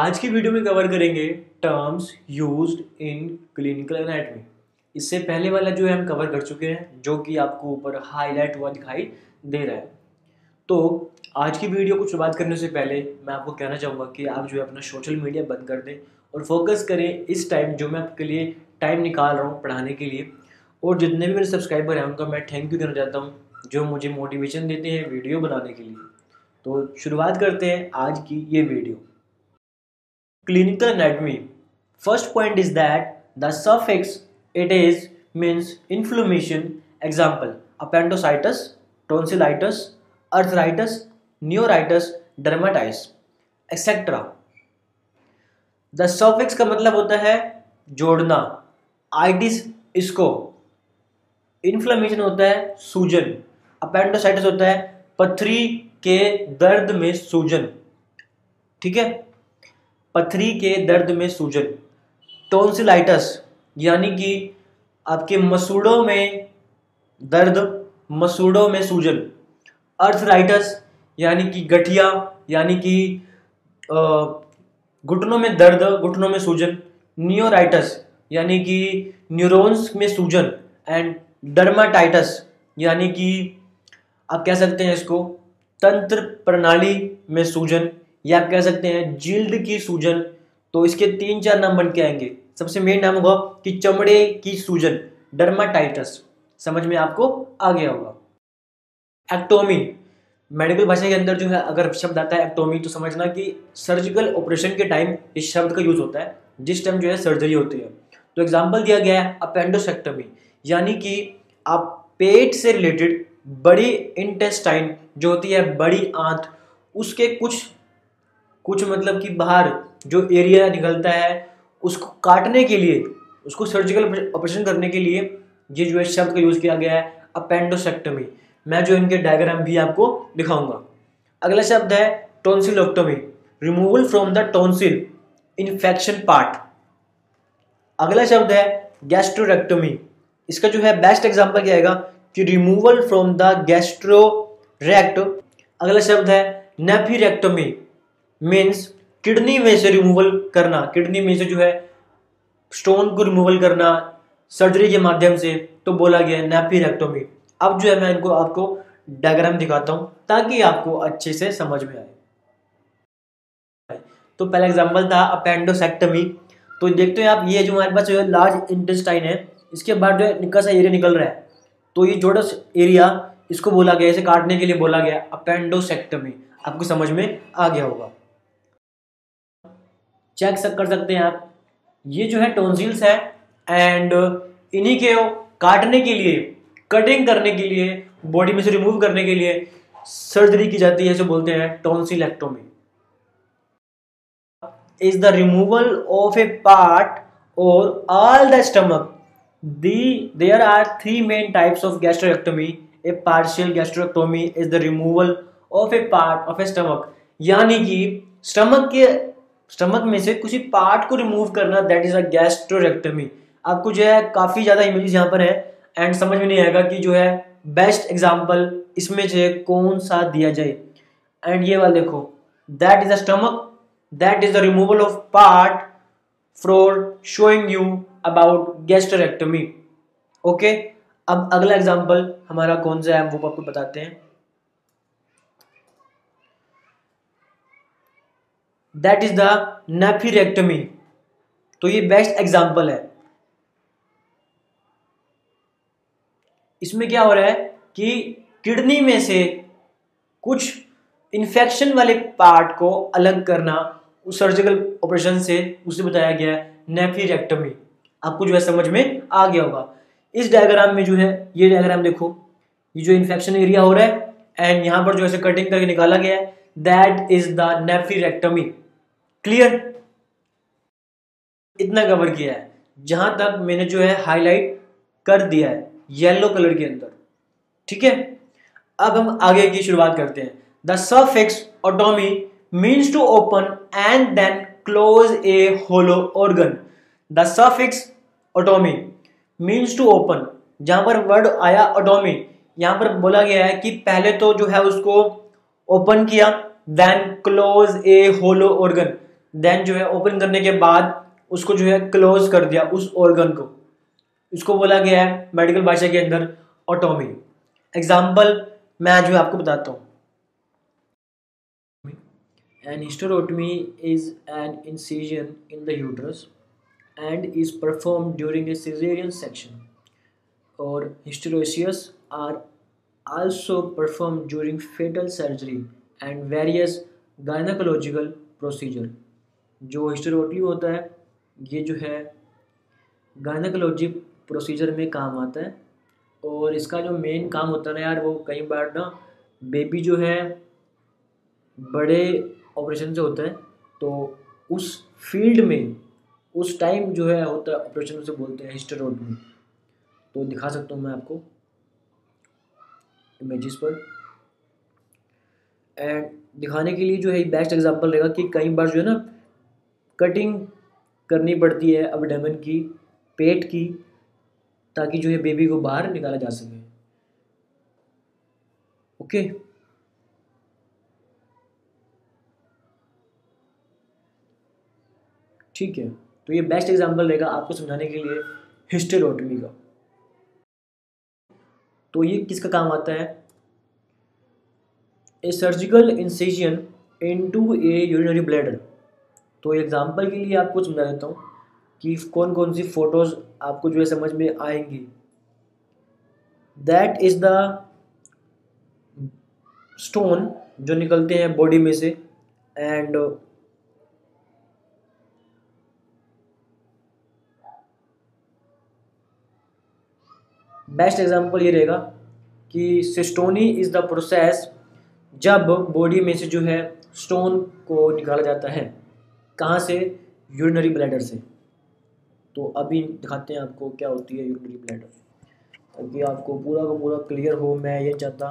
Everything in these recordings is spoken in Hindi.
आज की वीडियो में कवर करेंगे terms used in clinical anatomy इससे पहले वाला जो है हम कवर कर चुके हैं, जो कि आपको ऊपर हाईलाइट हुआ दिखाई दे रहा है। तो आज की वीडियो को शुरुआत करने से पहले मैं आपको कहना चाहूँगा कि आप जो है अपना सोशल मीडिया बंद कर दें और फोकस करें इस टाइम जो मैं आपके लिए टाइम निकाल रहा हूँ पढ़ाने के लिए। और जितने भी मेरे सब्सक्राइबर हैं, उनका मैं थैंक यू करना चाहता हूँ, जो मुझे मोटिवेशन देते हैं वीडियो बनाने के लिए। तो शुरुआत करते हैं आज की ये video clinical anatomy first point is that the suffix it is means inflammation example appendicitis tonsillitis arthritis neuritis dermatitis etcetera the suffix का मतलब होता है जोड़ना। आइटिस इसको। इन्फ्लेमेशन होता है सूजन। अपेंडोसाइटिस होता है पथरी के दर्द में सूजन। ठीक है? पथरी के दर्द में सूजन। टोन्सिलाइटस, यानी कि आपके मसूड़ों में दर्द, मसूड़ों में सूजन। अर्थराइटस, यानी कि गठिया, यानी कि घुटनों में दर्द, घुटनों में सूजन। न्यूराइटस, यानी कि न्यूरॉन्स में सूजन। एंड डर्माटाइटस, यानी कि आप कह सकते हैं इसको, तंत्र प्रणाली में सूजन। या आप कह सकते हैं जिल्ड की सूजन। तो इसके तीन चार नाम बन के आएँगे। सबसे मेन नाम होगा कि चमड़े की सूजन डर्माटाइटस समझ में आपको आ गया होगा। एक्टोमी मेडिकल भाषा के अंदर जो है, अगर शब्द आता है एक्टोमी तो समझना कि सर्जिकल ऑपरेशन के टाइम इस शब्द का यूज़ होता है, जिस टाइम जो है सर्जरी होती है। तो एग्ज़ाम्पल दिया गया है अपेंडोसेक्टमी यानी कि आप पेट से रिलेटेड बड़ी इंटेस्टाइन जो होती है बड़ी आंत, उसके कुछ कुछ मतलब कि बाहर जो एरिया निकलता है, उसको काटने के लिए, उसको सर्जिकल ऑपरेशन करने के लिए ये जो है शब्द का यूज़ किया गया है अपेंडोसेक्टमी मैं जो इनके डायग्राम भी आपको दिखाऊँगा। अगला शब्द है tonsillectomy removal from the tonsil infection part अगला शब्द है गैस्ट्रोरेक्टोमी इसका जो है बेस्ट एग्जांपल क्या आएगा कि removal from the gastrectomy अगला शब्द है नेफिरेक्टोमी मीन्स किडनी में से रिमूवल करना किडनी में से जो है स्टोन को रिमूवल करना सर्जरी के माध्यम से तो बोला गया नेफिरेक्टोमी अब जो है मैं इनको आपको डायग्राम दिखाता हूँ, ताकि आपको अच्छे से समझ में आए। तो पहला एग्जांपल था अपेंडोसेक्टमी तो देखते हैं आप, ये जो हमारे पास जो है लार्ज इंटेस्टाइन है, इसके बाद जो है सा एरिया निकल रहा है। तो ये जोड़स एरिया इसको बोला गया, इसे काटने के लिए बोला गया अपेंडोसेक्टमी आपको समझ में आ गया होगा। चेक सक कर सकते हैं आप। ये जो है टोन्सिल्स है एंड uh, इन्हीं के काटने के लिए कटिंग करने के लिए बॉडी में से रिमूव करने के लिए सर्जरी की जाती है जो बोलते हैं tonsillectomy. Is the removal of a part और all the stomach the there are three main types of gastrectomy a partial gastrectomy is the removal of a part of a stomach यानी कि स्टमक के स्टमक में से किसी पार्ट को रिमूव करना दैट इज़ अ गैस्ट्रोरेक्टमी आपको जो है काफ़ी ज़्यादा इमेजेस यहाँ पर है एंड समझ में नहीं आएगा कि जो है बेस्ट एग्ज़ाम्पल इसमें से कौन सा दिया जाए। एंड ये वाला देखो that is a stomach that is the removal of part for showing you about gastrectomy. Okay अब अगला एग्ज़ाम्पल हमारा कौन सा है, वो आपको बताते हैं। दैट इज़ द नेफिरेक्टमी तो ये बेस्ट एग्ज़ाम्पल है। इसमें क्या हो रहा है कि किडनी में से कुछ इन्फेक्शन वाले पार्ट को अलग करना उस सर्जिकल ऑपरेशन से उसे बताया गया है नेफिरेक्टमी आपको जो है समझ में आ गया होगा। इस डायग्राम में जो है, ये डायग्राम देखो। ये जो इन्फेक्शन एरिया हो रहा है एंड यहाँ पर जो है कटिंग करके निकाला गया है। That is the nephrectomy clear इतना कवर किया है। जहाँ तक मैंने जो है हाईलाइट कर दिया है येलो कलर के अंदर। ठीक है? अब हम आगे की शुरुआत करते हैं। The suffix otomy means to open and then close a hollow organ. The suffix otomy means to open जहाँ पर वर्ड आया ऑटोमी यहाँ पर बोला गया है कि पहले तो जो है उसको ओपन किया then close a hollow organ then जो है ओपन करने के बाद उसको जो है क्लोज कर दिया उस ऑर्गन को। उसको बोला गया है मेडिकल भाषा के अंदर ऑटोमी एग्ज़ाम्पल मैं जो है आपको बताता हूँ। An hysterotomy is an incision in the uterus and is perform during a caesarean section और hysterotomies are also perform during fetal surgery and various gynecological procedure जो हिस्टेरोटली होता है, ये जो है गायनाकोलॉजी प्रोसीजर में काम आता है। और इसका जो मेन काम होता है ना यार, वो कई बार ना बेबी जो है, बड़े ऑपरेशन से होता है। तो उस फ़ील्ड में, उस टाइम जो है होता है ऑपरेशन से बोलते हैं हिस्टेरोटमी तो दिखा सकता हूँ मैं आपको इमेजेस पर। एंड दिखाने के लिए जो है बेस्ट एग्जांपल रहेगा कि कई बार जो है ना कटिंग करनी पड़ती है अब की, पेट की, ताकि जो है बेबी को बाहर निकाला जा सके। ओके ठीक है तो ये बेस्ट एग्जांपल रहेगा आपको समझाने के लिए हिस्टेरोटमी का। तो ये किसका काम आता है? A surgical incision into a urinary bladder तो एग्ज़ाम्पल के लिए आपको समझा देता हूँ कि कौन कौन सी फ़ोटोज़ आपको जो है समझ में आएँगी। दैट इज़ द स्टोन जो निकलते हैं बॉडी में से एंड बेस्ट एग्ज़ाम्पल ये रहेगा कि सिस्टोनी इज़ द प्रोसेस जब बॉडी में से जो है स्टोन को निकाला जाता है, कहाँ से? यूरिनरी ब्लैडर से। तो अभी दिखाते हैं आपको क्या होती है यूरिनरी ब्लैडर ताकि आपको पूरा का पूरा क्लियर हो, मैं ये चाहता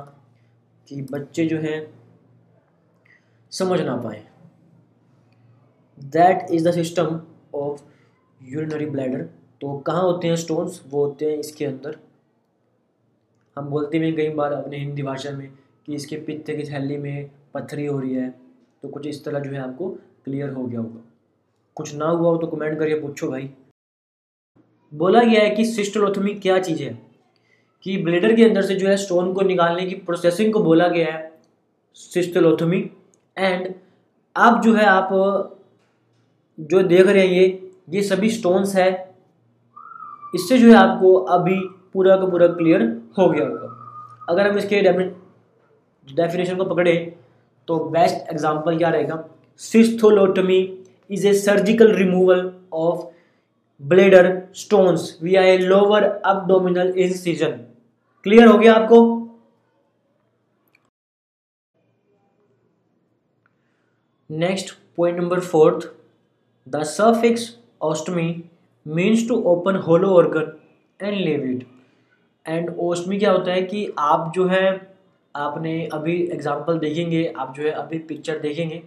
कि बच्चे जो हैं, समझ ना पाए। That is the system of urinary bladder तो कहाँ होते हैं स्टोन्स वो होते हैं इसके अंदर। हम बोलते हैं कई बार अपने हिंदी भाषा में कि इसके पित्त की थैली में पत्थरी हो रही है तो कुछ इस तरह जो है आपको क्लियर हो गया होगा। कुछ ना हुआ हो तो कमेंट करके पूछो भाई। बोला गया है कि सिस्टोलोथमी क्या चीज़ है? कि ब्लेडर के अंदर से जो है स्टोन को निकालने की प्रोसेसिंग को बोला गया है सिस्टोलोथमी एंड अब जो है आप, जो देख रहे हैं ये ये सभी स्टोन्स है। इससे जो है आपको अभी पूरा का पूरा क्लियर हो गया होगा। अगर हम इसके डेफिनेशन को पकड़े तो बेस्ट एग्जांपल क्या रहेगा? Cystolithotomy is a surgical removal of bladder stones via a lower abdominal incision. Clear हो गया आपको? Next point number fourth the suffix ostomy means to open hollow organ and leave it and ostomy क्या होता है कि आप जो है आपने अभी एग्जांपल देखेंगे, आप जो है अभी पिक्चर देखेंगे।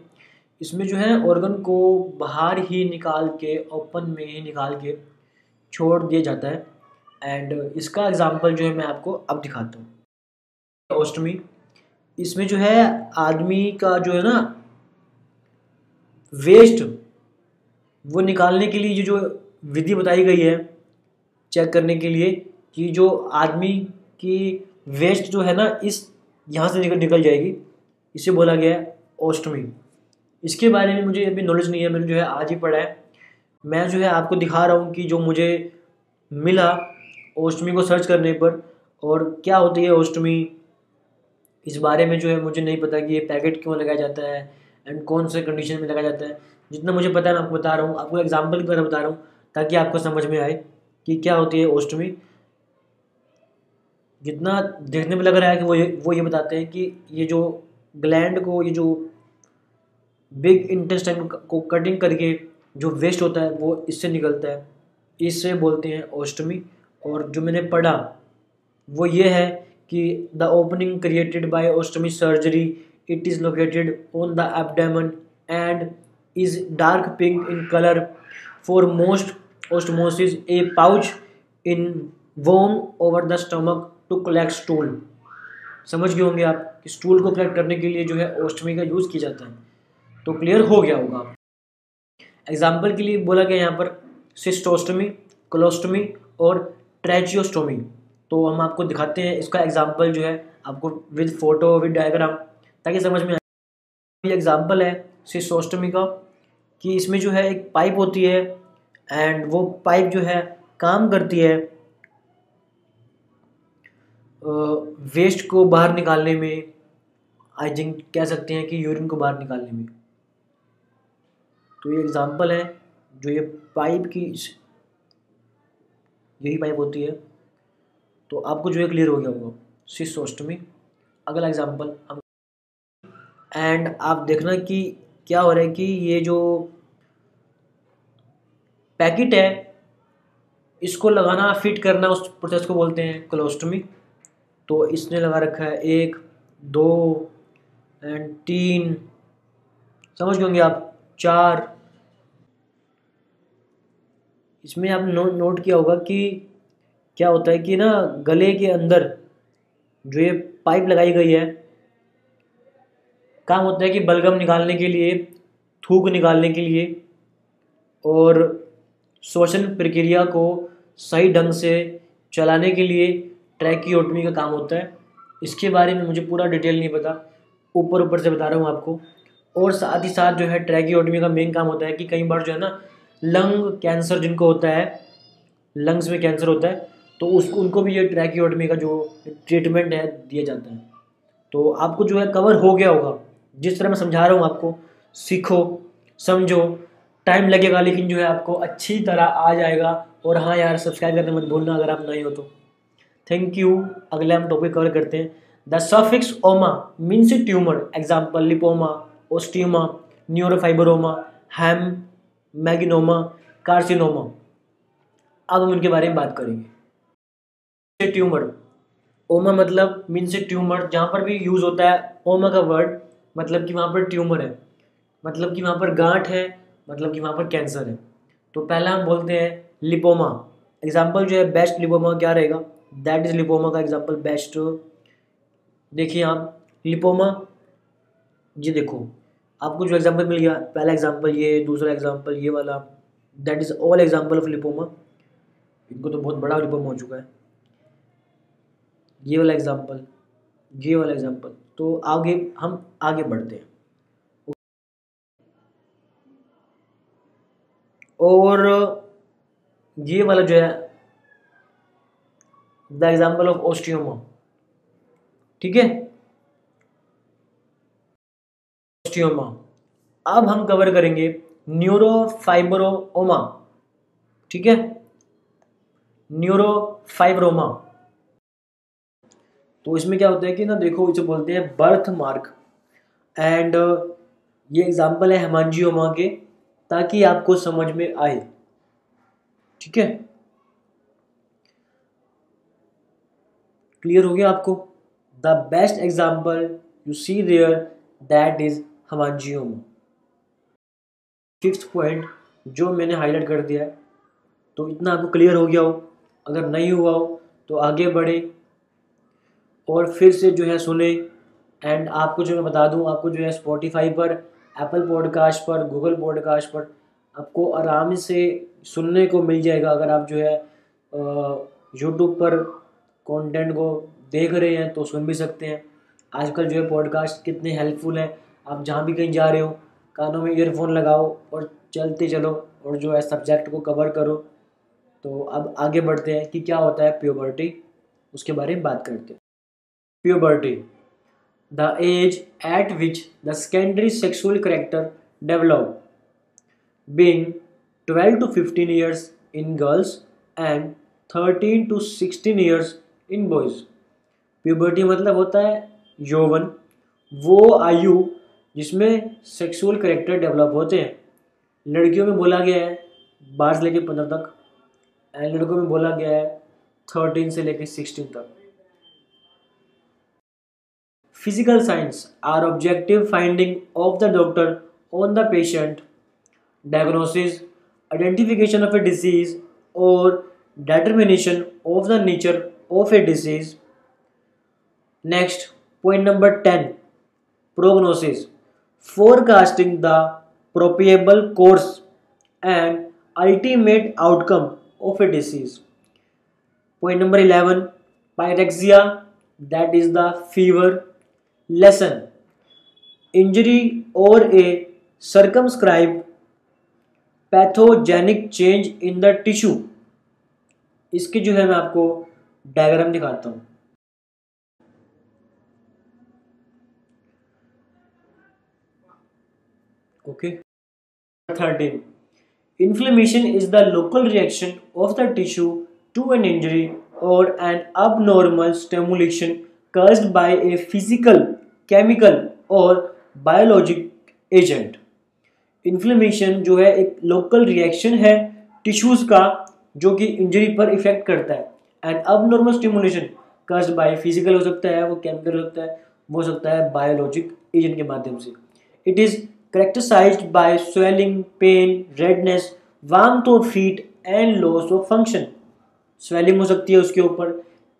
इसमें जो है ऑर्गन को बाहर ही निकाल के ओपन में ही निकाल के छोड़ दिया जाता है। एंड इसका एग्जांपल जो है मैं आपको अब दिखाता हूँ। ओस्टमी इसमें जो है आदमी का जो है ना वेस्ट वो निकालने के लिए जो विधि बताई गई है चेक करने के लिए कि जो आदमी की वेस्ट जो है ना, इस यहाँ से निकल निकल जाएगी। इसे बोला गया है ओस्टमी इसके बारे में मुझे अभी नॉलेज नहीं है, मैंने जो है आज ही पढ़ा है। मैं जो है आपको दिखा रहा हूँ कि जो मुझे मिला ओस्टमी को सर्च करने पर, और क्या होती है ओस्टमी इस बारे में जो है मुझे नहीं पता कि ये पैकेट क्यों लगाया जाता है एंड कौन से कंडीशन में लगाया जाता है। जितना मुझे पता है, मैं आपको बता रहा हूँ, आपको एग्ज़ाम्पल की तरह बता रहा हूँ, ताकि आपको समझ में आए कि क्या होती है ओस्टमी जितना देखने में लग रहा है कि वो ये वो ये बताते हैं कि ये जो ग्लैंड को, ये जो बिग इंटेस्टाइन को कटिंग करके जो वेस्ट होता है, वो इससे निकलता है। इससे बोलते हैं ओस्टमी और जो मैंने पढ़ा, वो ये है कि the opening created by ostomy surgery it is located on the abdomen and is dark pink in colour for most ostomies a pouch in worn over the stomach to collect stool समझ गए होंगे आप कि स्टूल को कलेक्ट करने के लिए जो है ओस्टमी का यूज़ किया जाता है। तो क्लियर हो गया होगा। एग्ज़ाम्पल के लिए बोला गया यहाँ पर सिस्टोस्टमी कोलोस्टमी और ट्रेचियोस्टोमी तो हम आपको दिखाते हैं, इसका एग्ज़ाम्पल जो है आपको विद फ़ोटो विद डायग्राम ताकि समझ में आए। ये एग्ज़ाम्पल है सिस्टोस्टमी का, कि इसमें जो है एक पाइप होती है एंड वो पाइप जो है काम करती है वेस्ट को बाहर निकालने में आई थिंक कह सकते हैं कि यूरिन को बाहर निकालने में। तो ये एग्ज़ाम्पल है, जो ये पाइप की यही पाइप होती है। तो आपको जो है क्लियर हो गया होगा सिस्टोस्टमी अगला एग्जांपल हम एंड आप देखना कि क्या हो रहा है कि ये जो पैकेट है, इसको लगाना फिट करना उस प्रोसेस को बोलते हैं क्लोस्टमी तो इसने लगा रखा है एक दो एंड तीन। समझ गए होंगे आप? चार। इसमें आप नो, नोट किया होगा कि क्या होता है कि ना गले के अंदर जो ये पाइप लगाई गई है काम होता है कि बलगम निकालने के लिए थूक निकालने के लिए और श्वसन प्रक्रिया को सही ढंग से चलाने के लिए ट्रैकियोटमी का काम होता है। इसके बारे में मुझे पूरा डिटेल नहीं पता। ऊपर ऊपर से बता रहा हूँ आपको। और साथ ही साथ जो है ट्रैकियोटमी का मेन काम होता है कि कई बार जो है ना, लंग कैंसर जिनको होता है, लंग्स में कैंसर होता है तो उसको उनको भी ये ट्रैकियोटमी का जो ट्रीटमेंट है दिया जाता है। तो आपको जो है कवर हो गया होगा। जिस तरह मैं समझा रहा हूँ आपको, सीखो, समझो, टाइम लगेगा, लेकिन जो है आपको अच्छी तरह आ जाएगा। और हाँ यार, सब्सक्राइब करने मत भूलना अगर आप नहीं हो तो। थैंक यू अगले हम टॉपिक कवर करते हैं. The suffix oma means tumour example lipoma osteoma neurofibroma haemangioma carcinoma अब हम उनके बारे में बात करेंगे. ट्यूमर ओमा मतलब मीन्स ट्यूमर जहाँ पर भी यूज़ होता है ओमा का वर्ड मतलब कि वहाँ पर ट्यूमर है. मतलब कि वहाँ पर गांठ है मतलब कि वहाँ पर कैंसर है. तो पहला हम बोलते हैं लिपोमा एग्ज़ाम्पल जो है बेस्ट लिपोमा क्या रहेगा? दैट इज़ लिपोमा का एग्ज़ाम्पल बेस्ट देखिए आप लिपोमा ये देखो, आपको जो एग्ज़ाम्पल मिल गया, पहला एग्ज़ाम्पल ये, दूसरा एग्ज़ाम्पल ये वाला that is all example of lipoma इनको तो बहुत बड़ा लिपोमा हो चुका है। ये वाला एग्ज़ाम्पल ये वाला एग्ज़ाम्पल तो आगे, हम आगे बढ़ते हैं। और ये वाला जो है द एग्ज़ाम्पल ऑफ़ ओस्टियोमा ठीक है? ओस्टियोमा अब हम कवर करेंगे न्यूरोफाइब्रोमा ठीक है? न्यूरोफाइब्रोमा तो इसमें क्या होता है कि ना, देखो, इसे बोलते हैं बर्थ मार्क एंड ये एग्ज़ाम्पल है हेमांजियोमा के, ताकि आपको समझ में आए। ठीक है? क्लियर हो गया आपको? The best example you see there that is hemangioma fifth point जो मैंने हाईलाइट कर दिया है तो इतना आपको क्लियर हो गया हो। अगर नहीं हुआ हो तो आगे बढ़े और फिर से जो है सुने। एंड आपको जो मैं बता दूँ, आपको जो है स्पॉटिफाई पर एप्पल पॉडकास्ट पर गूगल पॉडकास्ट पर, आपको आराम से सुनने को मिल जाएगा। अगर आप जो है यूट्यूब पर कंटेंट को देख रहे हैं तो सुन भी सकते हैं। आजकल जो है पॉडकास्ट कितने हेल्पफुल हैं। आप जहाँ भी कहीं जा रहे हो, कानों में ईयरफोन लगाओ और चलते चलो और जो है सब्जेक्ट को कवर करो। तो अब आगे बढ़ते हैं कि क्या होता है प्योबर्टी उसके बारे में बात करते हैं। Puberty the age at which the secondary sexual character develop being 12 to 15 years in girls and 13 to 16 years in boys puberty मतलब होता है यौवन। वो आयु जिसमें सेक्सुअल करेक्टर डेवलप होते हैं। लड़कियों में बोला गया है बारह से लेकर पंद्रह तक एंड लड़कों में बोला गया है थर्टीन से लेकर सिक्सटीन तक। Physical signs are objective finding of the doctor on the patient diagnosis identification of a disease और determination of the nature of a disease. Next, point number 10 prognosis forecasting the probable course and ultimate outcome of a disease. Point number 11 Pyrexia, that is the fever. Lesson Injury or a circumscribed pathogenic change in the tissue. इसके जो है मैं आपको डायग्राम दिखाता हूँ। Okay. Thirteen inflammation is the local reaction of the tissue to an injury or an abnormal stimulation कर्ज by a physical chemical or biologic agent inflammation जो है एक लोकल रिएक्शन है टिश्यूज का, जो कि इंजरी पर इफ़ेक्ट करता है। And abnormal stimulation caused by physical हो सकता है, वो केमिकल हो सकता है, वो हो सकता है बायोलॉजिक एजेंट के माध्यम से। It is characterised by swelling pain redness warm feet and loss of function swelling हो सकती है उसके ऊपर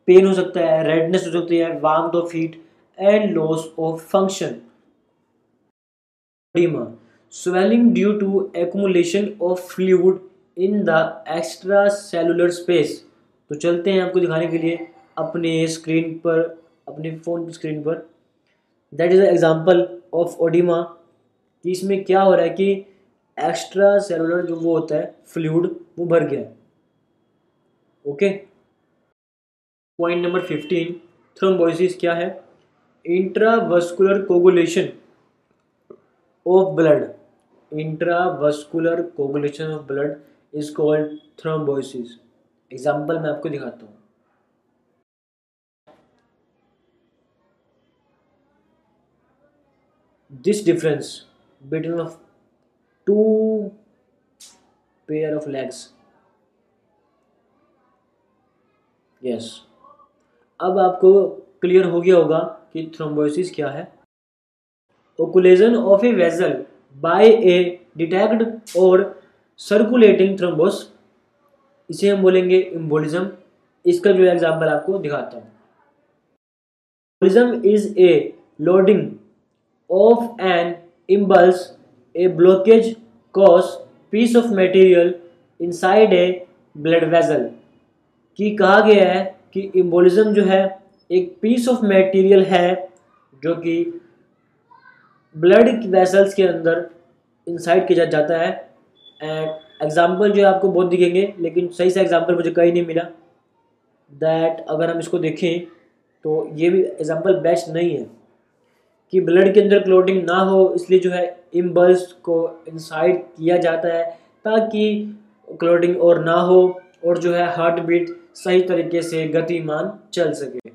पेन हो सकता है रेडनेस हो सकती है warm feet and loss of function oedema swelling due to accumulation of fluid in the extracellular space तो चलते हैं आपको दिखाने के लिए अपने स्क्रीन पर, अपने फ़ोन स्क्रीन पर। That is example of oedema कि इसमें क्या हो रहा है कि एक्स्ट्रा सेलुलर जो वो होता है फ्लूड वो भर गया। Okay point number fifteen thrombosis क्या है? Intravascular coagulation of blood intravascular coagulation of blood is called thrombosis example मैं आपको दिखाता हूँ। This difference between of two pair of legs. Yes. अब आपको क्लियर हो गया होगा कि थ्रोम्बोसिस क्या है। Occlusion of a vessel by a detached or circulating thrombus इसे हम बोलेंगे इम्बोलिज्म इसका जो एग्ज़ाम्पल आपको दिखाता हूँ। Embolism is a lodging of an impulse, a blockage cause piece of material inside a blood vessel कि कहा गया है कि इम्बोलिज्म जो है एक पीस ऑफ़ मटेरियल है जो कि ब्लड वेसल्स के अंदर इंसाइड किया जाता है। एंड एग्ज़ाम्पल जो है आपको बहुत दिखेंगे, लेकिन सही से एग्ज़ाम्पल मुझे कहीं नहीं मिला। दैट अगर हम इसको देखें तो ये भी एग्ज़ाम्पल बेस्ट नहीं है। कि ब्लड के अंदर क्लोटिंग ना हो, इसलिए जो है इम्बल्स को इंसाइड किया जाता है, ताकि क्लोटिंग और ना हो, और जो है हार्ट बीट सही तरीके से गतिमान चल सके।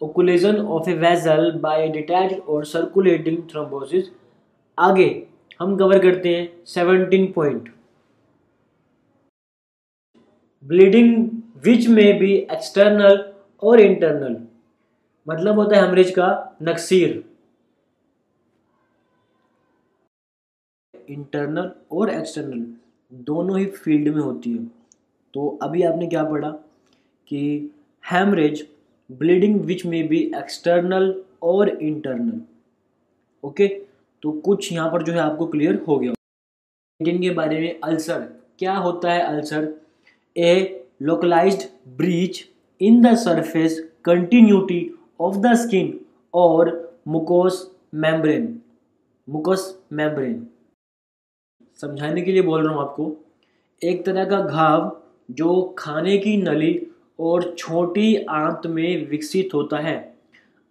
Occlusion of a vessel by detach और सर्कुलेटिंग थ्रोम्बोसिस आगे हम कवर करते हैं सेवनटीन पॉइंट ब्लीडिंग विच में भी एक्सटर्नल और इंटरनल मतलब होता है हमरेज का नक्सीर। इंटरनल और एक्सटर्नल दोनों ही फ़ील्ड में होती है। तो अभी आपने क्या पढ़ा? कि haemorrhage bleeding which may be external और इंटरनल ओके तो कुछ यहाँ पर जो है आपको क्लियर हो गया। के बारे में अल्सर क्या होता है ulcer a localised breach in the surface continuity of the skin और मुकोस मेम्ब्रेन मुकोस मेम्ब्रेन समझाने के लिए बोल रहा हूँ आपको, एक तरह का घाव जो खाने की नली और छोटी आंत में विकसित होता है।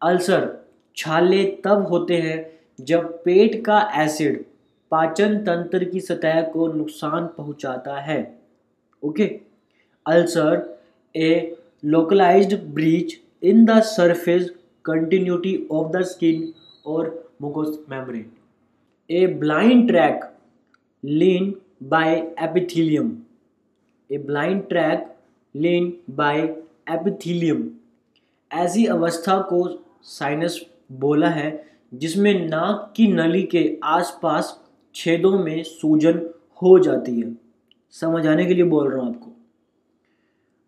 अल्सर छाले तब होते हैं जब पेट का एसिड पाचन तंत्र की सतह को नुकसान पहुंचाता है, okay? Ulcer, a localise breach in the surface continuity of the skin और mucous memory a blind track lined by epithelium a blind track lined by epithelium ऐसी अवस्था को साइनस बोला है जिसमें नाक की नली के आसपास छेदों में सूजन हो जाती है। समझ आने के लिए बोल रहा हूँ आपको।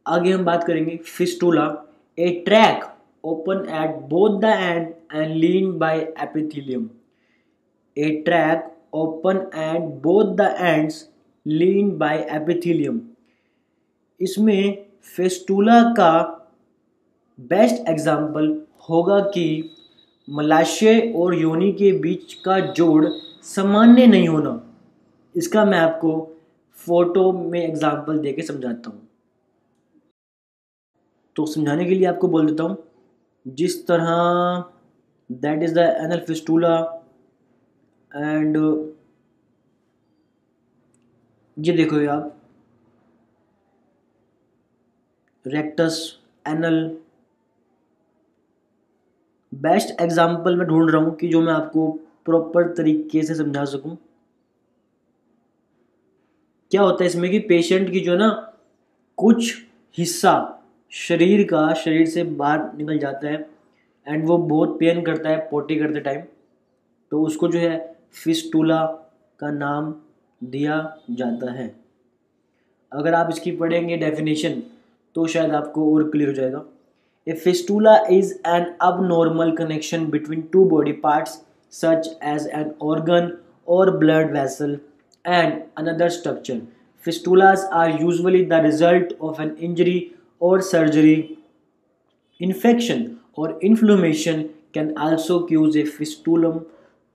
आगे हम बात करेंगे fistula a track open at both the end end lined by epithelium. A track open and both the ends lined by epithelium इसमें फेस्टूला का बेस्ट एग्ज़ाम्पल होगा कि मलाशय और योनि के बीच का जोड़ सामान्य नहीं होना। इसका मैं आपको फ़ोटो में एग्ज़ाम्पल दे के समझाता हूँ। तो समझाने के लिए आपको बोल देता हूँ, जिस तरह that is the anal fistula and ये देखो ये आप रेक्टस एनल बेस्ट एग्ज़ाम्पल मैं ढूंढ रहा हूँ कि जो मैं आपको प्रॉपर तरीके से समझा सकूँ। क्या होता है इसमें कि पेशेंट की जो ना, कुछ हिस्सा शरीर का, शरीर से बाहर निकल जाता है एंड वो बहुत पेन करता है, पोटी करते टाइम तो उसको जो है फिस्टूला का नाम दिया जाता है। अगर आप इसकी पढ़ेंगे डेफिनेशन तो शायद आपको और क्लियर हो जाएगा। A fistula is an abnormal connection between two body parts such as an organ और blood vessel and another structure fistulas are usually the result of an injury और सर्जरी इन्फेक्शन और inflammation can also cause a fistula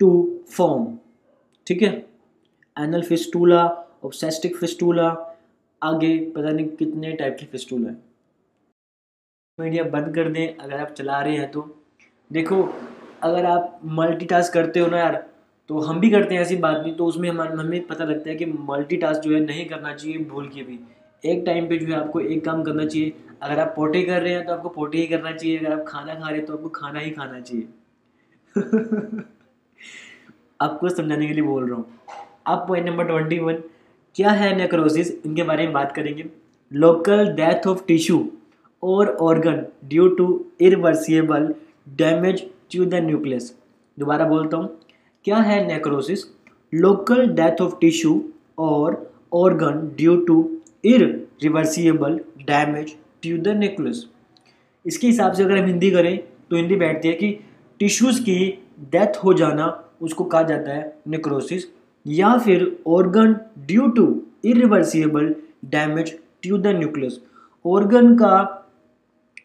to form ठीक है? एनल फिस्टूला ऑब्सेस्टिक फिस्टूला आगे पता नहीं कितने टाइप की फिस्टूला है। मीडिया बंद कर दें, अगर आप चला रहे हैं तो। देखो, अगर आप मल्टीटास्क करते हो ना यार तो हम भी करते हैं ऐसी बात नहीं तो उसमें हमारे, हमें पता लगता है कि मल्टीटास्क जो है नहीं करना चाहिए, भूल के भी। एक टाइम पे जो है आपको एक काम करना चाहिए, अगर आप पोटे कर रहे हैं तो आपको पोटे ही करना चाहिए, अगर आप खाना खा रहे हैं तो आपको खाना ही खाना चाहिए। आपको समझाने के लिए बोल रहा हूँ। अब पॉइंट नंबर ट्वेंटी वन क्या है नेक्रोसिस इनके बारे में बात करेंगे। लोकल डेथ ऑफ़ टिश्यू और organ due to irreversible damage to the nucleus दोबारा बोलता हूँ। क्या है necrosis local death of tissue और organ due to irreversible damage to the nucleus इसके हिसाब से अगर हम हिंदी करें तो हिंदी बैठती है कि टिश्यूज़ की डेथ हो जाना, उसको कहा जाता है नेक्रोसिस या फिर organ due to irreversible damage to the nucleus organ का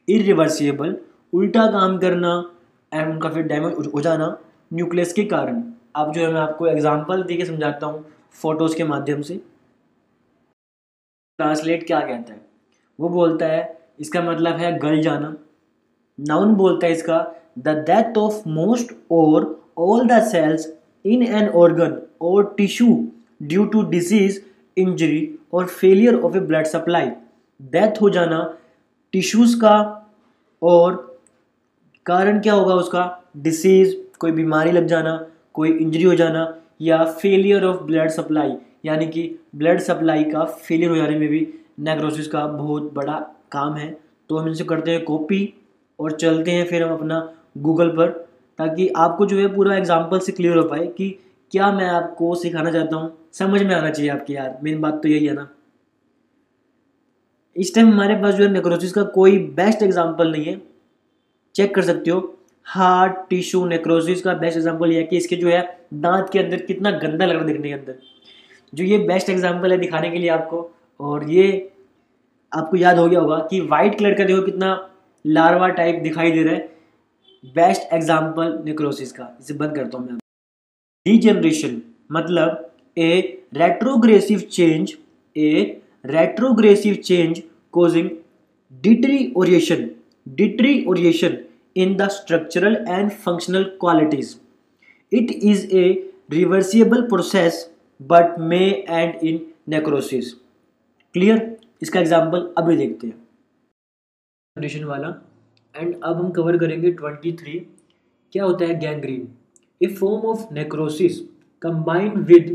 इरिवर्सिबल उल्टा काम करना एंड उनका फिर डैमेज हो जाना न्यूक्लियस के कारण। अब जो है मैं आपको एग्जांपल दे के समझाता हूँ फ़ोटोज़ के माध्यम से। ट्रांसलेट क्या कहता है? वो बोलता है, इसका मतलब है गल जाना। नाउन बोलता है इसका द डेथ ऑफ़ मोस्ट और all the cells in an organ और tissue due to disease injury और failure of a blood supply death हो जाना टिश्यूज़ का और कारण क्या होगा उसका? डिसीज़ कोई बीमारी लग जाना, कोई इंजरी हो जाना या फेलियर ऑफ़ ब्लड सप्लाई यानी कि ब्लड सप्लाई का फेलियर हो जाने में भी नेक्रोसिस का बहुत बड़ा काम है। तो हम इनसे करते हैं कॉपी और चलते हैं फिर हम अपना गूगल पर, ताकि आपको जो है पूरा एग्ज़ाम्पल से क्लियर हो पाए कि क्या मैं आपको सिखाना चाहता हूँ। समझ में आना चाहिए आपकी यार, मेन बात तो यही है ना। इस टाइम हमारे पास जो है नेक्रोसिस का कोई बेस्ट एग्ज़ाम्पल नहीं है। चेक कर सकते हो। हार्ट टिश्यू नेक्रोसिस का बेस्ट एग्ज़ाम्पल यह है कि इसके जो है दांत के अंदर कितना गंदा लग रहा है देखने के अंदर। जो ये बेस्ट एग्ज़ाम्पल है दिखाने के लिए आपको, और ये आपको याद हो गया होगा कि वाइट कलर का देखो कितना लार्वा टाइप दिखाई दे रहा है। बेस्ट एग्ज़ाम्पल निक्रोसिस का। इसे बंद करता हूँ मैं डीजेनरेशन मतलब a retrogressive change a retrogressive change causing deterioration deterioration in the structural and functional qualities it is a reversible process but may end in necrosis clear इसका एग्ज़ाम्पल अभी देखते हैं। कंडीशन वाला। एंड अब हम कवर करेंगे ट्वेंटी थ्री क्या होता है? Gangrene a form of necrosis combined with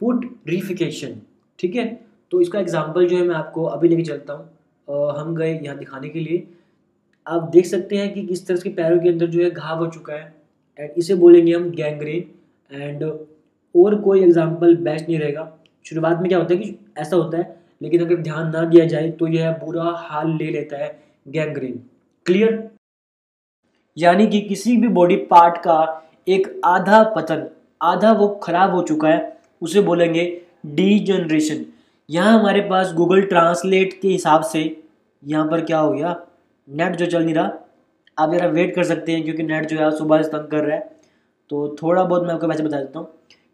putrefaction ठीक है? तो इसका एग्ज़ाम्पल जो है मैं आपको अभी लेके चलता हूँ। हम गए यहाँ दिखाने के लिए। आप देख सकते हैं कि किस तरह के पैरों के अंदर जो है घाव हो चुका है एंड इसे बोलेंगे हम गैंग्रीन एंड और कोई एग्ज़ाम्पल बेस्ट नहीं रहेगा। शुरुआत में क्या होता है कि ऐसा होता है, लेकिन अगर ध्यान ना दिया जाए तो यह बुरा हाल ले लेता है गैंग्रीन क्लियर यानी कि किसी भी बॉडी पार्ट का एक आधा पतन, आधा वो ख़राब हो चुका है, उसे बोलेंगे डी जनरेशन यहाँ हमारे पास गूगल ट्रांसलेट के हिसाब से यहाँ पर क्या हो गया? नेट जो चल नहीं रहा। आप ज़रा वेट कर सकते हैं क्योंकि नेट जो है सुबह से तंग कर रहा है। तो थोड़ा बहुत मैं आपको वैसे बता देता हूँ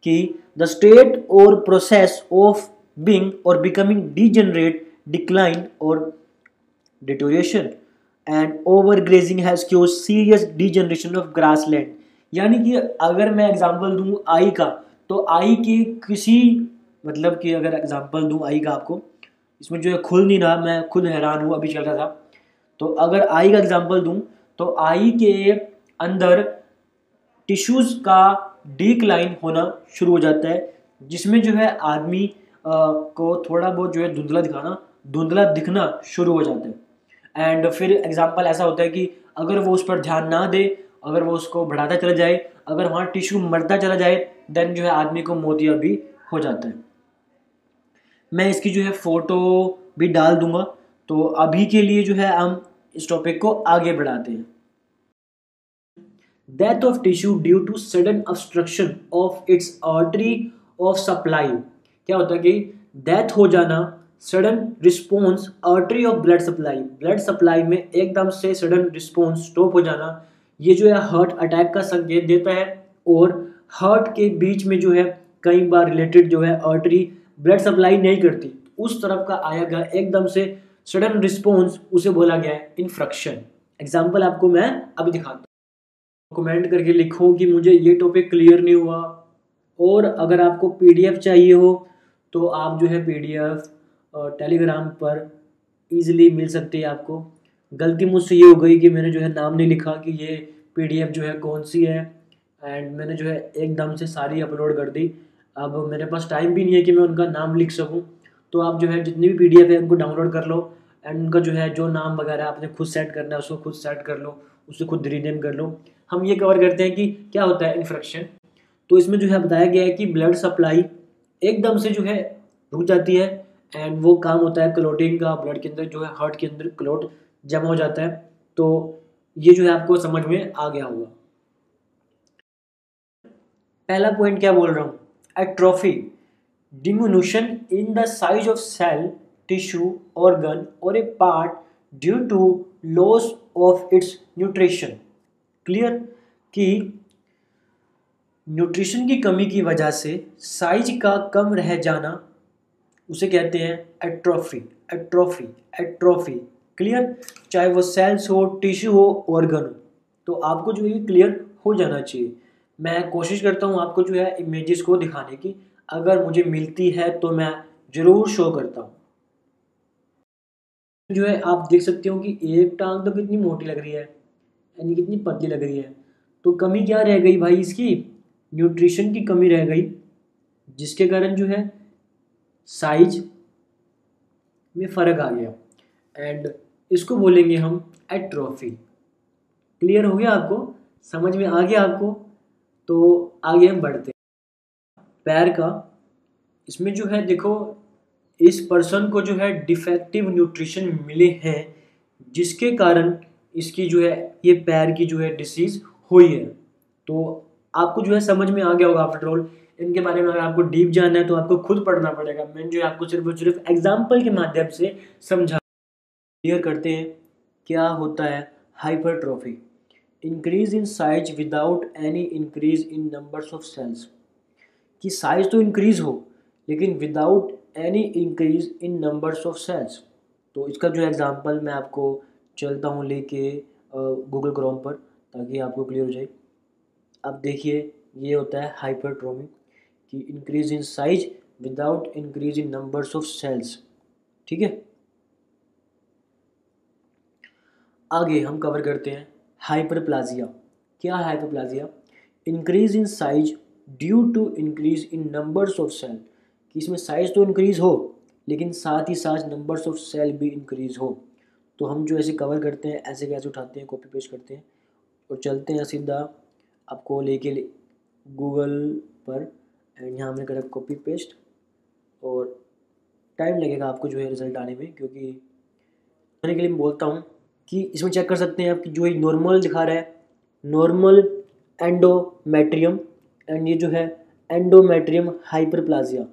कि द स्टेट और प्रोसेस ऑफ़ बिंग और बिकमिंग डी जनरेट डिक्लाइन और deterioration and overgrazing has क्योर serious degeneration of grassland यानी कि अगर मैं एग्ज़ाम्पल दूँ, आई का तो आई के किसी मतलब कि अगर एग्ज़ाम्पल दूँ आई का आपको। इसमें जो है खुल नहीं रहा, मैं खुद हैरान हूँ, अभी चल रहा था। तो अगर आई का एग्ज़ाम्पल दूँ तो आई के अंदर टिश्यूज़ का डिक्लाइन होना शुरू हो जाता है, जिसमें जो है आदमी को थोड़ा बहुत जो है धुंधला दिखाना, धुंधला दिखना शुरू हो जाता है। एंड फिर एग्ज़ाम्पल ऐसा होता है कि अगर वो उस पर ध्यान ना दे, अगर वो उसको बढ़ाता चला जाए, अगर वहाँ टिश्यू मरता चला जाए देन जो है आदमी को मोतिया भी हो जाता है। मैं इसकी जो है फ़ोटो भी डाल दूँगा। तो अभी के लिए जो है हम इस टॉपिक को आगे बढ़ाते हैं। Death of tissue due to sudden obstruction of its artery of supply क्या होता है कि डेथ हो जाना sudden response artery of blood supply blood supply में एकदम से सडन रिस्पॉन्स स्टॉप हो जाना, ये जो है हार्ट अटैक का संकेत देता है। और हार्ट के बीच में जो है कई बार रिलेटेड जो है आर्टरी ब्लड सप्लाई नहीं करती। उस तरफ़ का आया गया, एकदम से सडन रिस्पॉन्स उसे बोला गया है इन्फ्रक्शन एग्ज़ाम्पल आपको मैं अभी दिखाता हूँ। कमेंट करके लिखो कि मुझे ये टॉपिक क्लियर नहीं हुआ। और अगर आपको पीडीएफ चाहिए हो तो आप जो है पीडीएफ टेलीग्राम पर इजीली मिल सकती है आपको। गलती मुझसे ये हो गई कि मैंने जो है नाम नहीं लिखा कि ये पीडीएफ जो है कौन सी है। एंड मैंने जो है एकदम से सारी अपलोड कर दी। अब मेरे पास टाइम भी नहीं है कि मैं उनका नाम लिख सकूँ। तो आप जो है जितनी भी पीडीएफ है, उनको डाउनलोड कर लो एंड उनका जो है, जो नाम वगैरह आपने खुद सेट करना है, उसको खुद सेट कर लो, उसे खुद रीनेम कर लो। हम ये कवर करते हैं कि क्या होता है इन्फ्रेक्शन तो इसमें जो है बताया गया है कि ब्लड सप्लाई एकदम से जो है रुक जाती है एंड वो काम होता है क्लोटिंग का ब्लड के अंदर जो है हार्ट के अंदर क्लोट जमा हो जाता है। तो ये जो है आपको समझ में आ गया होगा। पहला पॉइंट क्या बोल रहा हूँ? Atrophy diminution in the size of cell tissue organ और a part due to loss of its nutrition clear कि न्यूट्रिशन की कमी की वजह से साइज़ का कम रह जाना, उसे कहते हैं एट्रोफी एट्रोफी एट्रोफी क्लियर चाहे वो सेल्स हो टिश्यू हो ऑर्गन हो तो आपको जो है क्लियर हो जाना चाहिए। मैं कोशिश करता हूँ आपको जो है इमेजेस को दिखाने की। अगर मुझे मिलती है तो मैं ज़रूर शो करता हूँ। जो है आप देख सकते हो कि एक टांग तो कितनी मोटी लग रही है, यानी कितनी पतली लग रही है। तो कमी क्या रह गई भाई इसकी? न्यूट्रिशन की कमी रह गई, जिसके कारण जो है साइज़ में फ़र्क आ गया। एंड इसको बोलेंगे हम एट्रोफी क्लियर हो गया आपको? समझ में आ गया आपको? तो आगे हम बढ़ते हैं। पैर का, इसमें जो है देखो, इस पर्सन को जो है डिफेक्टिव न्यूट्रिशन मिले हैं, जिसके कारण इसकी जो है, ये पैर की जो है डिसीज़ हुई है। तो आपको जो है समझ में आ गया होगा आफ्टर ऑल इनके बारे में अगर आपको डीप जानना है तो आपको खुद पढ़ना पड़ेगा। मैं जो है आपको सिर्फ़ और सिर्फ़ एग्ज़ाम्पल के माध्यम से समझा क्लियर करते हैं, क्या होता है hypertrophy increase in size without any increase in numbers of cells कि साइज़ तो इंक्रीज हो, लेकिन without any increase in numbers of cells तो इसका जो एग्जांपल मैं आपको चलता हूँ लेके गूगल क्रोम पर, ताकि आपको क्लियर हो जाए। अब देखिए, ये होता है हाइपरट्रोमी कि increase in size without increase in numbers of cells ठीक है? आगे हम कवर करते हैं। हाइपरप्लाजिया क्या hyperplasia increase in size due to increase in numbers of cell कि इसमें साइज़ तो इंक्रीज हो लेकिन साथ ही साथ नंबर्स ऑफ़ सेल भी इंक्रीज हो। तो हम जो ऐसे कवर करते हैं ऐसे कैसे उठाते हैं कॉपी पेस्ट करते हैं और चलते हैं सीधा आपको लेके ले, गूगल पर एंड यहाँ हमने करा कॉपी पेस्ट और टाइम लगेगा आपको जो है रिज़ल्ट आने में क्योंकि आने के लिए मैं बोलता हूँ कि इसमें चेक कर सकते हैं आपकी जो है नॉर्मल दिखा रहा है नॉर्मल एंडोमेट्रियम एंड ये जो है एंडोमेट्रियम हाइपरप्लाजिया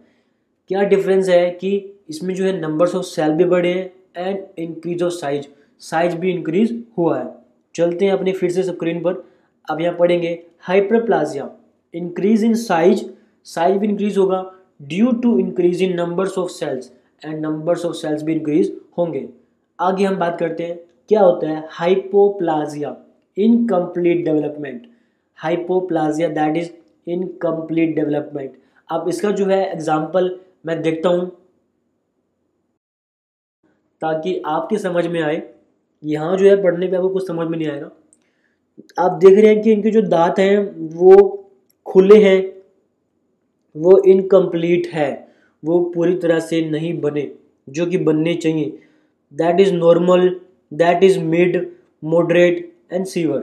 क्या डिफरेंस है कि इसमें जो है नंबर्स ऑफ़ सेल भी बढ़े हैं and increase of size size भी इंक्रीज हुआ है। चलते हैं अपने फिर से स्क्रीन पर। अब यहाँ पढ़ेंगे hyperplasia increase in size size भी इंक्रीज होगा due to increase in numbers of cells and numbers of cells भी इंक्रीज होंगे। आगे हम बात करते हैं क्या होता है? Hypoplasia incomplete development hypoplasia that is incomplete development अब इसका जो है एग्ज़ाम्पल मैं देखता हूँ, ताकि आपकी समझ में आए। यहाँ जो है पढ़ने पे आपको कुछ समझ में नहीं आएगा। आप देख रहे हैं कि इनके जो दांत हैं, वो खुले हैं, वो इनकम्प्लीट है, वो पूरी तरह से नहीं बने, जो कि बनने चाहिए। That is normal that is mild moderate and severe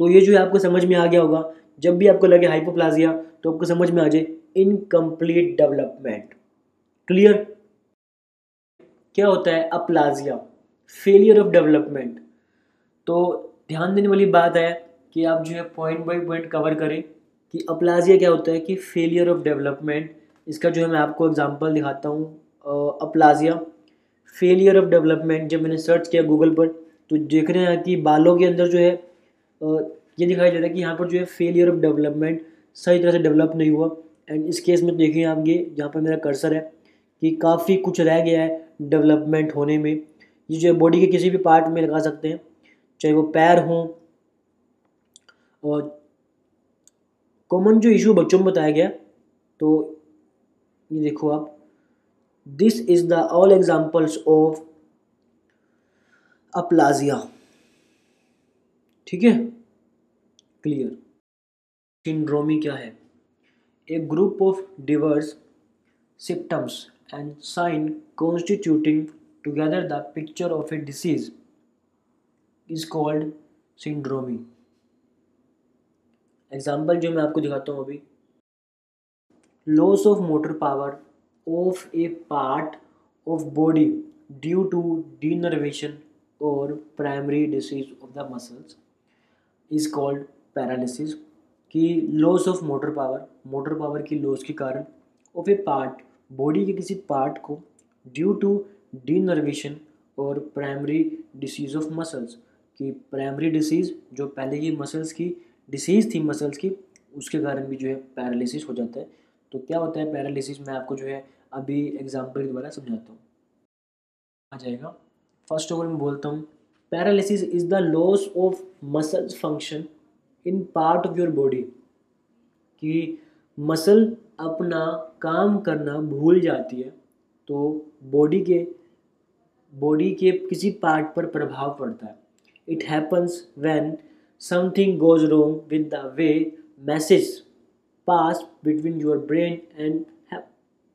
तो ये जो है आपको समझ में आ गया होगा, जब भी आपको लगे हाइपोप्लाजिया तो आपको समझ में आ जाए इनकम्प्लीट डेवलपमेंट क्लियर क्या होता है? अप्लाजिया फेलियर ऑफ़ डेवलपमेंट तो ध्यान देने वाली बात है कि आप जो है पॉइंट बाई पॉइंट कवर करें कि अप्लाजिया क्या होता है कि फेलियर ऑफ़ डेवलपमेंट इसका जो है मैं आपको एग्जांपल दिखाता हूँ अप्लाजिया फेलियर ऑफ़ डेवलपमेंट जब मैंने सर्च किया गूगल पर तो देख रहे हैं कि बालों के अंदर जो है ये दिखाई दे रहा है कि यहाँ पर जो है फेलियर ऑफ़ डेवलपमेंट सही तरह से डेवलप नहीं हुआ। एंड इस केस में देखिए आप ये जहाँ पर मेरा कर्सर है कि काफ़ी कुछ रह गया है डेवलपमेंट होने में। ये जो है बॉडी के किसी भी पार्ट में लगा सकते हैं, चाहे वो पैर हों। और कॉमन जो इशू बच्चों में बताया गया तो ये देखो आप। This is the all examples of aplasia ठीक है? क्लियर सिंड्रोमी क्या है? A group of diverse symptoms and sign constituting together the picture of a disease is called syndrome example जो मैं आपको दिखाता हूँ अभी. Loss of motor power of a part of body due to denervation और primary disease of the muscles is called paralysis कि loss of motor power motor power की लॉस के कारण ऑफ़ ए पार्ट बॉडी के किसी पार्ट को ड्यू टू डीनर्वेशन और प्राइमरी डिसीज ऑफ़ मसल्स कि प्राइमरी डिसीज़ जो पहले की मसल्स की डिसीज़ थी मसल्स की, उसके कारण भी जो है पैरालिसिस हो जाता है। तो क्या होता है पैरालिसिस मैं आपको जो है अभी एग्ज़ाम्पल के द्वारा समझाता हूँ। आ जाएगा। फ़र्स्ट ऑफ़ ऑल मैं बोलता हूँ paralysis is the loss of muscle function in part of your body कि मसल अपना काम करना भूल जाती है तो बॉडी के बॉडी के किसी पार्ट पर प्रभाव पड़ता है। It happens when something goes wrong with the way message pass between your brain and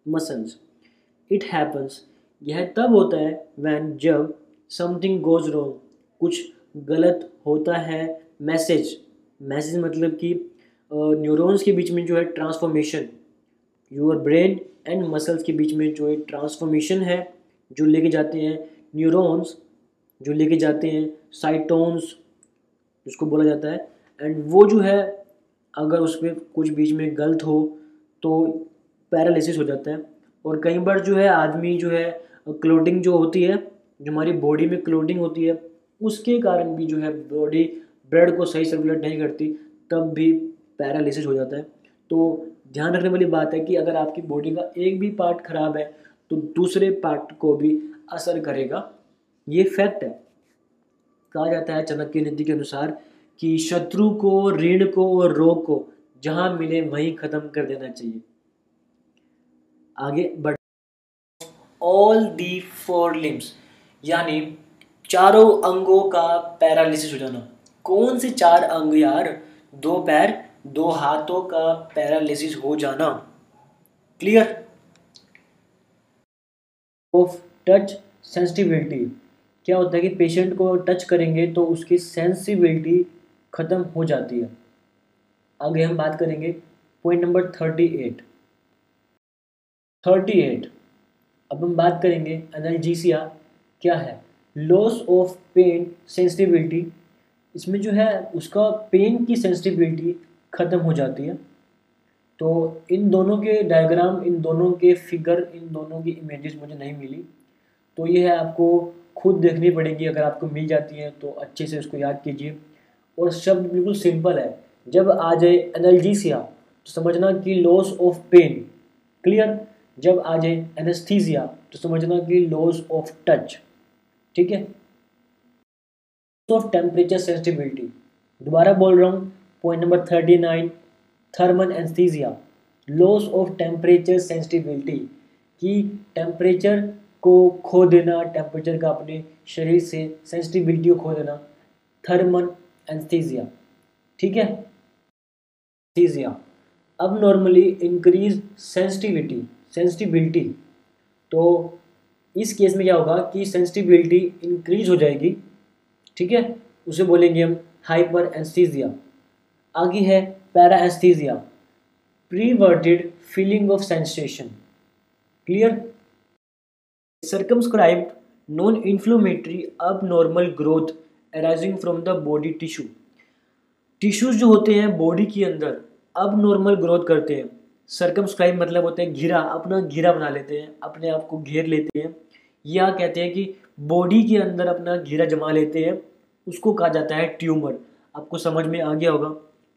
muscles. It happens यह तब होता है वैन जब something गोज wrong. कुछ गलत होता है मैसेज मैसेज मतलब कि न्यूरॉन्स के बीच में जो है transformation your brain and muscles के बीच में जो है ट्रांसफॉर्मेशन है, जो लेके जाते हैं न्यूरॉन्स जो लेके जाते हैं साइटोन्स जिसको बोला जाता है. एंड वो जो है, अगर उसमें कुछ बीच में गलत हो तो पैरालिसिस हो जाता है। और कई बार जो है आदमी जो है, क्लोटिंग जो होती है, जो हमारी बॉडी में क्लोटिंग होती है, उसके कारण भी जो है बॉडी ब्लड को सही सर्कुलेट नहीं करती, तब भी पैरालिसिस हो जाता है। तो ध्यान रखने वाली बात है कि अगर आपकी बॉडी का एक भी पार्ट खराब है तो दूसरे पार्ट को भी असर करेगा। ये फैक्ट है। कहा जाता है चाणक्य नीति के अनुसार कि शत्रु को, ऋण को और रोग को जहाँ मिले वहीं खत्म कर देना चाहिए। आगे बढ़ ऑल दी फोर लिम्स यानी चारों अंगों का पैरालिसिस हो जाना। कौन से चार अंग यार? दो पैर, दो हाथों का पैरालिसिस हो जाना। क्लियर ऑफ़ टच सेंसिटिविटी क्या होता है कि पेशेंट को टच करेंगे तो उसकी सेंसिबिलिटी ख़त्म हो जाती है। आगे हम बात करेंगे। Point number thirty eight thirty eight. अब हम बात करेंगे एनर्जीसिया क्या है? लॉस ऑफ़ पेन सेंसिटिविटी इसमें जो है, उसका पेन की सेंसिटिविटी ख़त्म हो जाती है। तो इन दोनों के डायग्राम इन दोनों के फिगर इन दोनों की इमेजेस मुझे नहीं मिली। तो ये है आपको खुद देखनी पड़ेगी, अगर आपको मिल जाती है तो अच्छे से उसको याद कीजिए। और शब्द बिल्कुल सिंपल है। जब आ जाए एनर्जीसिया तो समझना कि लॉस ऑफ़ पेन क्लियर जब आ जाए एनेस्थीजिया तो समझना कि लॉस ऑफ़ टच ठीक है? ऑफ़ टेम्परेचर सेंसिटिविटी दोबारा बोल रहा हूँ point number thirty nine thermal anaesthesia loss of temperature sensitivity कि टेम्परेचर को खो देना टेम्परेचर का अपने शरीर से सेंसिटिविटी को खो देना। थर्मल एंस्थीजिया ठीक है? एंस्थीजिया अब नॉर्मली इंक्रीज सेंसिटिविटी सेंसिटिविटी तो इस केस में क्या होगा कि सेंसिटिविटी इंक्रीज हो जाएगी, ठीक है? उसे बोलेंगे हम हाइपर एंस्थीजिया आगे है para anaesthesia perverted feeling of sensation clear circumscribed non inflammatory abnormal growth arising from the body tissue tissues जो होते हैं बॉडी के अंदर अब नॉर्मल ग्रोथ करते हैं। सरकमस्क्राइब मतलब होता है घिरा, अपना घिरा बना लेते हैं, अपने आप को घेर लेते हैं। या कहते हैं कि बॉडी के अंदर अपना घिरा जमा लेते हैं, उसको कहा जाता है ट्यूमर। आपको समझ में आ गया होगा।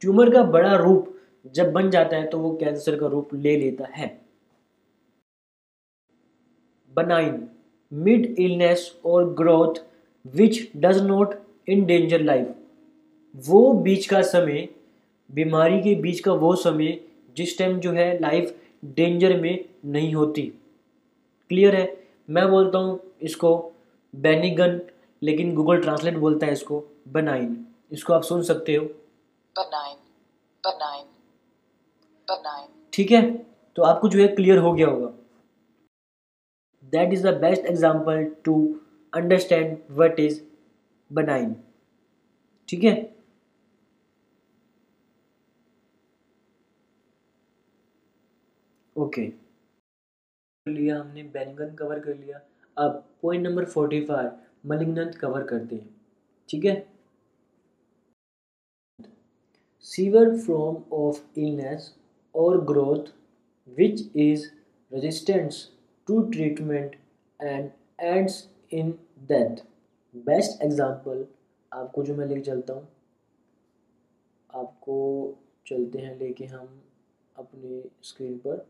ट्यूमर का बड़ा रूप जब बन जाता है तो वो कैंसर का रूप ले लेता है। बनाइन मिड इलनेस और growth which does not endanger life वो बीच का समय, बीमारी के बीच का वो समय जिस टाइम जो है लाइफ डेंजर में नहीं होती। क्लियर है? मैं बोलता हूँ इसको बेनिगन लेकिन गूगल ट्रांसलेट बोलता है इसको बनाइन इसको आप सुन सकते हो। बनाइन बनाइन बनाइन ठीक है? तो आपको जो है क्लियर हो गया होगा। That is the best example to understand what is benign ठीक है? ओके। लिया, हमने बेनिगन कवर कर लिया। अब point number forty five malignant cover करते हैं ठीक है? सीवर फ्रॉम ऑफ़ इलनेस और growth which is resistance to treatment and ends in death best example आपको जो मैं लेके चलता हूँ। आपको चलते हैं लेके हम अपने स्क्रीन पर।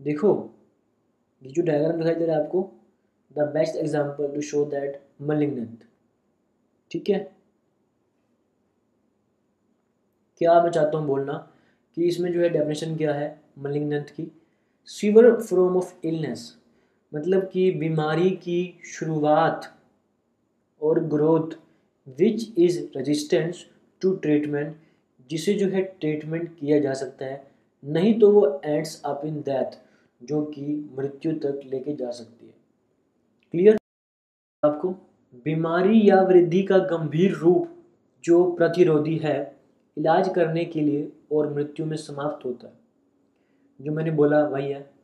देखो, ये जो डायग्राम दिखाई दे रहा है आपको the best example to show that malignant ठीक है? क्या मैं चाहता हूँ बोलना कि इसमें जो है डेफिनेशन क्या है? मलिग्नेंट की. सीवर फ्रॉम ऑफ़ इलनेस मतलब कि बीमारी की शुरुआत और growth which is resistance to treatment जिसे जो है ट्रीटमेंट किया जा सकता है। नहीं तो वो एंड्स अप इन डेथ जो कि मृत्यु तक लेके जा सकती है। क्लियर आपको? बीमारी या वृद्धि का गंभीर रूप जो प्रतिरोधी है, इलाज करने के लिए और मृत्यु में समाप्त होता है। जो मैंने बोला, वही है।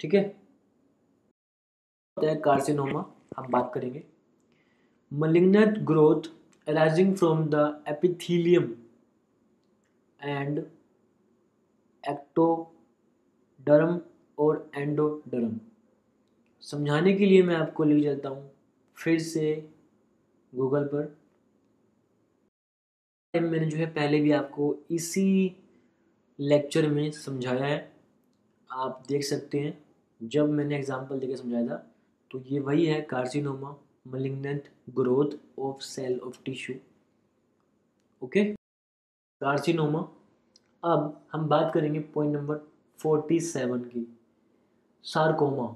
ठीक है? कार्सिनोमा, हम बात करेंगे। Malignant growth arising from the epithelium and ectoderm और एंडोडर्म। समझाने के लिए मैं आपको ले चलता हूँ फिर से गूगल पर। मैंने जो है पहले भी आपको इसी लेक्चर में समझाया है। आप देख सकते हैं, जब मैंने एग्जांपल देकर समझाया था तो ये वही है carcinoma malignant growth of cell of tissue okay carcinoma अब हम बात करेंगे पॉइंट नंबर फोर्टी सेवन की। Sarcoma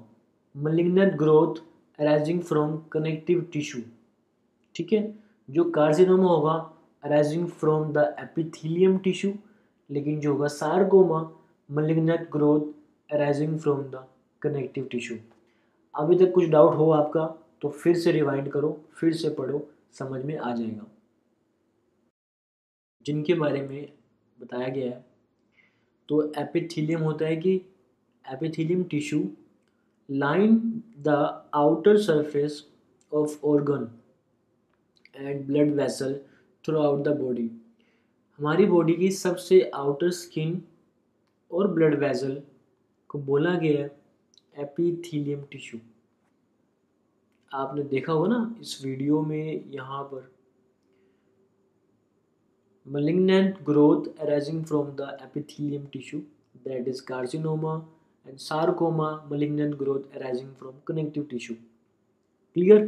malignant growth arising from connective tissue ठीक है? जो कार्सिनोमा होगा arising from the epithelium tissue लेकिन जो होगा sarcoma malignant growth arising from the connective tissue अभी तक कुछ डाउट हो आपका तो फिर से रिवाइंड करो, फिर से पढ़ो, समझ में आ जाएगा। जिनके बारे में बताया गया है तो एपिथीलियम होता है कि epithelium tissue line the outer surface of organ and blood throughout the body हमारी बॉडी की सबसे आउटर स्किन और ब्लड वेजल को बोला गया है एपीथीलियम टिश्यू आपने देखा हो ना इस वीडियो में यहाँ पर malignant growth arising from the epithelium tissue that is carcinoma and sarcoma malignant growth arising from connective tissue clear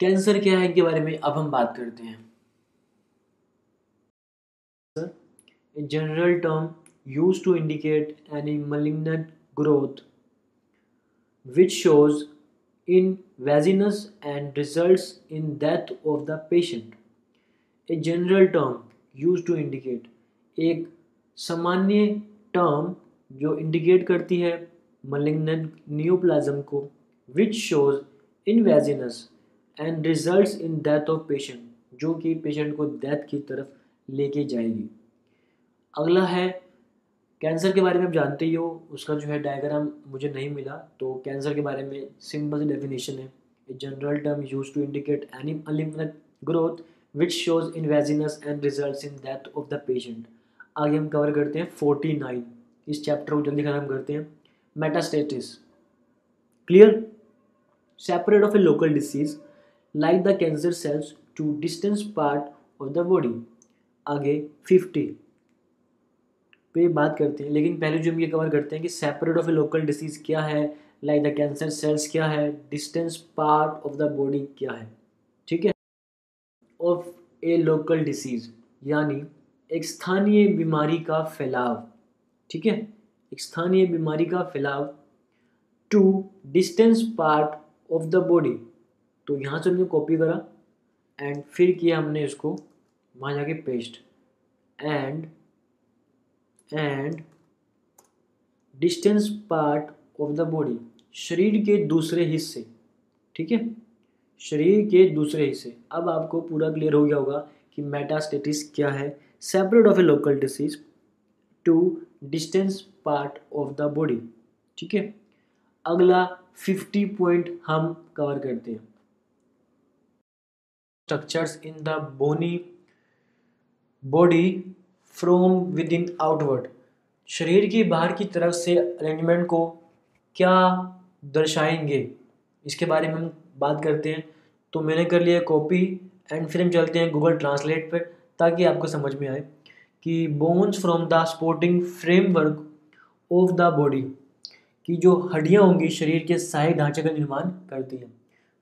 cancer क्या है इनके बारे में अब हम बात करते हैं a general term used to indicate any malignant growth which shows in vaginous and results in death of the patient. A general term used to indicate एक सामान्य टर्म जो इंडिकेट करती है मलिग्नेंट न्यूप्लाज्म को which shows invasiveness and results in death of patient जो कि पेशेंट को डेथ की तरफ़ लेके जाएगी। अगला है कैंसर के बारे में आप जानते ही हो, उसका जो है डायग्राम मुझे नहीं मिला तो कैंसर के बारे में सिंपल डेफिनेशन है। A general term use to indicate any malignant growth which shows invasiveness and result in death of the patient आगे हम कवर करते हैं फोर्टी नाइन इस चैप्टर को जल्दी खत्म करते हैं. Metastasis clear separate of a local disease like the cancer cells to distance part of the body आगे फिफ्टी पे बात करते हैं. लेकिन पहले जो हम ये कवर करते हैं कि separate of a local disease क्या है? लाइक द कैंसर सेल्स क्या है? Distance part of the body क्या है? ठीक है? ऑफ़ ए लोकल डिसीज़ यानी एक स्थानीय बीमारी का फैलाव, ठीक है? एक स्थानीय बीमारी का फैलाव to distance part of the body तो यहाँ से हमने कॉपी करा एंड फिर किया हमने इसको वहाँ जाके paste and and distance part of the body शरीर के दूसरे हिस्से, ठीक है? शरीर के दूसरे हिस्से। अब आपको पूरा क्लियर हो गया होगा कि मेटास्टेटिस क्या है separate of a local disease to distance part of the body ठीक है? अगला फिफ्टी पॉइंट हम कवर करते हैं। Structures in the bony body from within outward शरीर की बाहर की तरफ़ से अरेंजमेंट को क्या दर्शाएँगे? इसके बारे में हम बात करते हैं। तो मैंने कर लिया कॉपी एंड फिर हम चलते हैं गूगल ट्रांसलेट पर ताकि आपको समझ में आए कि bones from the sporting framework of the body कि जो हड्डियाँ होंगी शरीर के सहायक ढांचे का निर्माण करती हैं।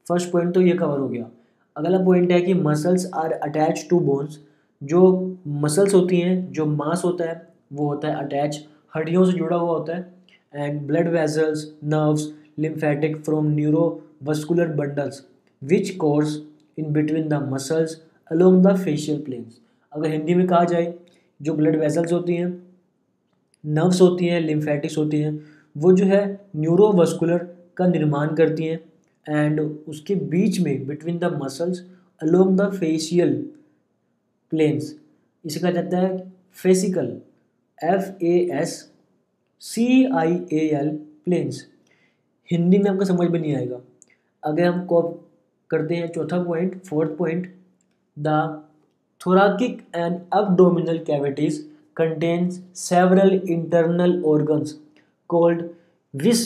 फ़र्स्ट पॉइंट तो ये कवर हो गया। अगला पॉइंट है कि muscles are attach to bones जो मसल्स होती हैं, जो मांस होता है, वो होता है अटैच हड्डियों से जुड़ा हुआ होता है। And blood vessels nerves lymphatic from neurovascular bundles which course in between the muscles along the fascial planes अगर हिंदी में कहा जाए, जो ब्लड वेजल्स होती हैं नर्व्स होती हैं लिम्फेटिक्स होती हैं, वो जो है न्यूरोवस्कुलर का निर्माण करती हैं एंड उसके बीच में between the muscles along the fascial planes इसे कहा जाता है fascial F A S C I A L planes Hindi में आपको समझ में नहीं आएगा। अगर हम कॉप करते हैं चौथा point fourth point the thoracic and abdominal cavities contains several internal organs called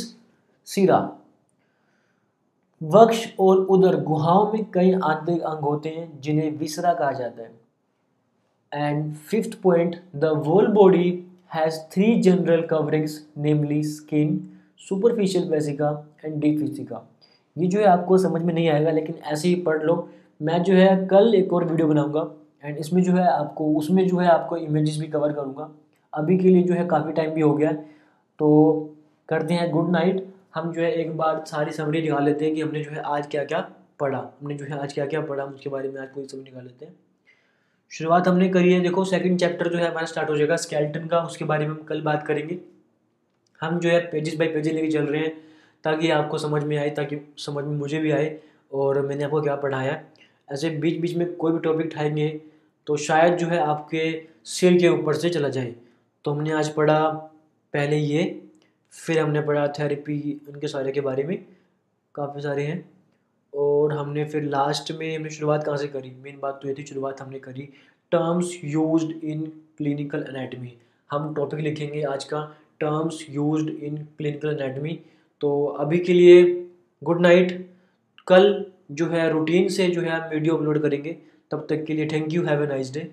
viscera वक्ष और उधर गुहाओं में कई आंतरिक अंग होते हैं, जिन्हें विसरा कहा जाता है। And fifth point the wall body has three general coverings namely skin superficial वेसिका and deep वेसिका ये जो है आपको समझ में नहीं आएगा, लेकिन ऐसे ही पढ़ लो। मैं जो है कल एक और वीडियो बनाऊँगा। एंड इसमें जो है आपको, उसमें जो है आपको इमेजेस भी कवर करूँगा। अभी के लिए जो है काफ़ी टाइम भी हो गया तो करते हैं गुड नाइट हम जो है एक बार सारी समरी निकाल लेते हैं कि हमने जो है आज क्या क्या पढ़ा। हमने जो है आज क्या क्या पढ़ा, उसके बारे में आज कोई समझ निकाल लेते हैं। शुरुआत हमने करी है, देखो सेकंड चैप्टर जो है हमारा स्टार्ट हो जाएगा स्केल्टन का, उसके बारे में हम कल बात करेंगे। हम जो है पेजेस बाई पेजेस लेके चल रहे हैं, ताकि आपको समझ में आए, ताकि समझ में मुझे भी आए, और मैंने आपको क्या पढ़ाया। ऐसे बीच बीच में कोई भी टॉपिक उठाएँगे तो शायद जो है आपके सिर के ऊपर से चला जाए। तो हमने आज पढ़ा पहले ये, फिर हमने पढ़ा थेरेपी उनके सारे के बारे में, काफ़ी सारे हैं। और हमने फिर लास्ट में हमने शुरुआत कहाँ से करी? मेन बात तो ये थी, शुरुआत हमने करी terms use in clinical anatomy हम टॉपिक लिखेंगे आज का terms use in clinical anatomy तो अभी के लिए गुड नाइट कल जो है रूटीन से जो है हम वीडियो अपलोड करेंगे। तब तक के लिए thank you have a nice day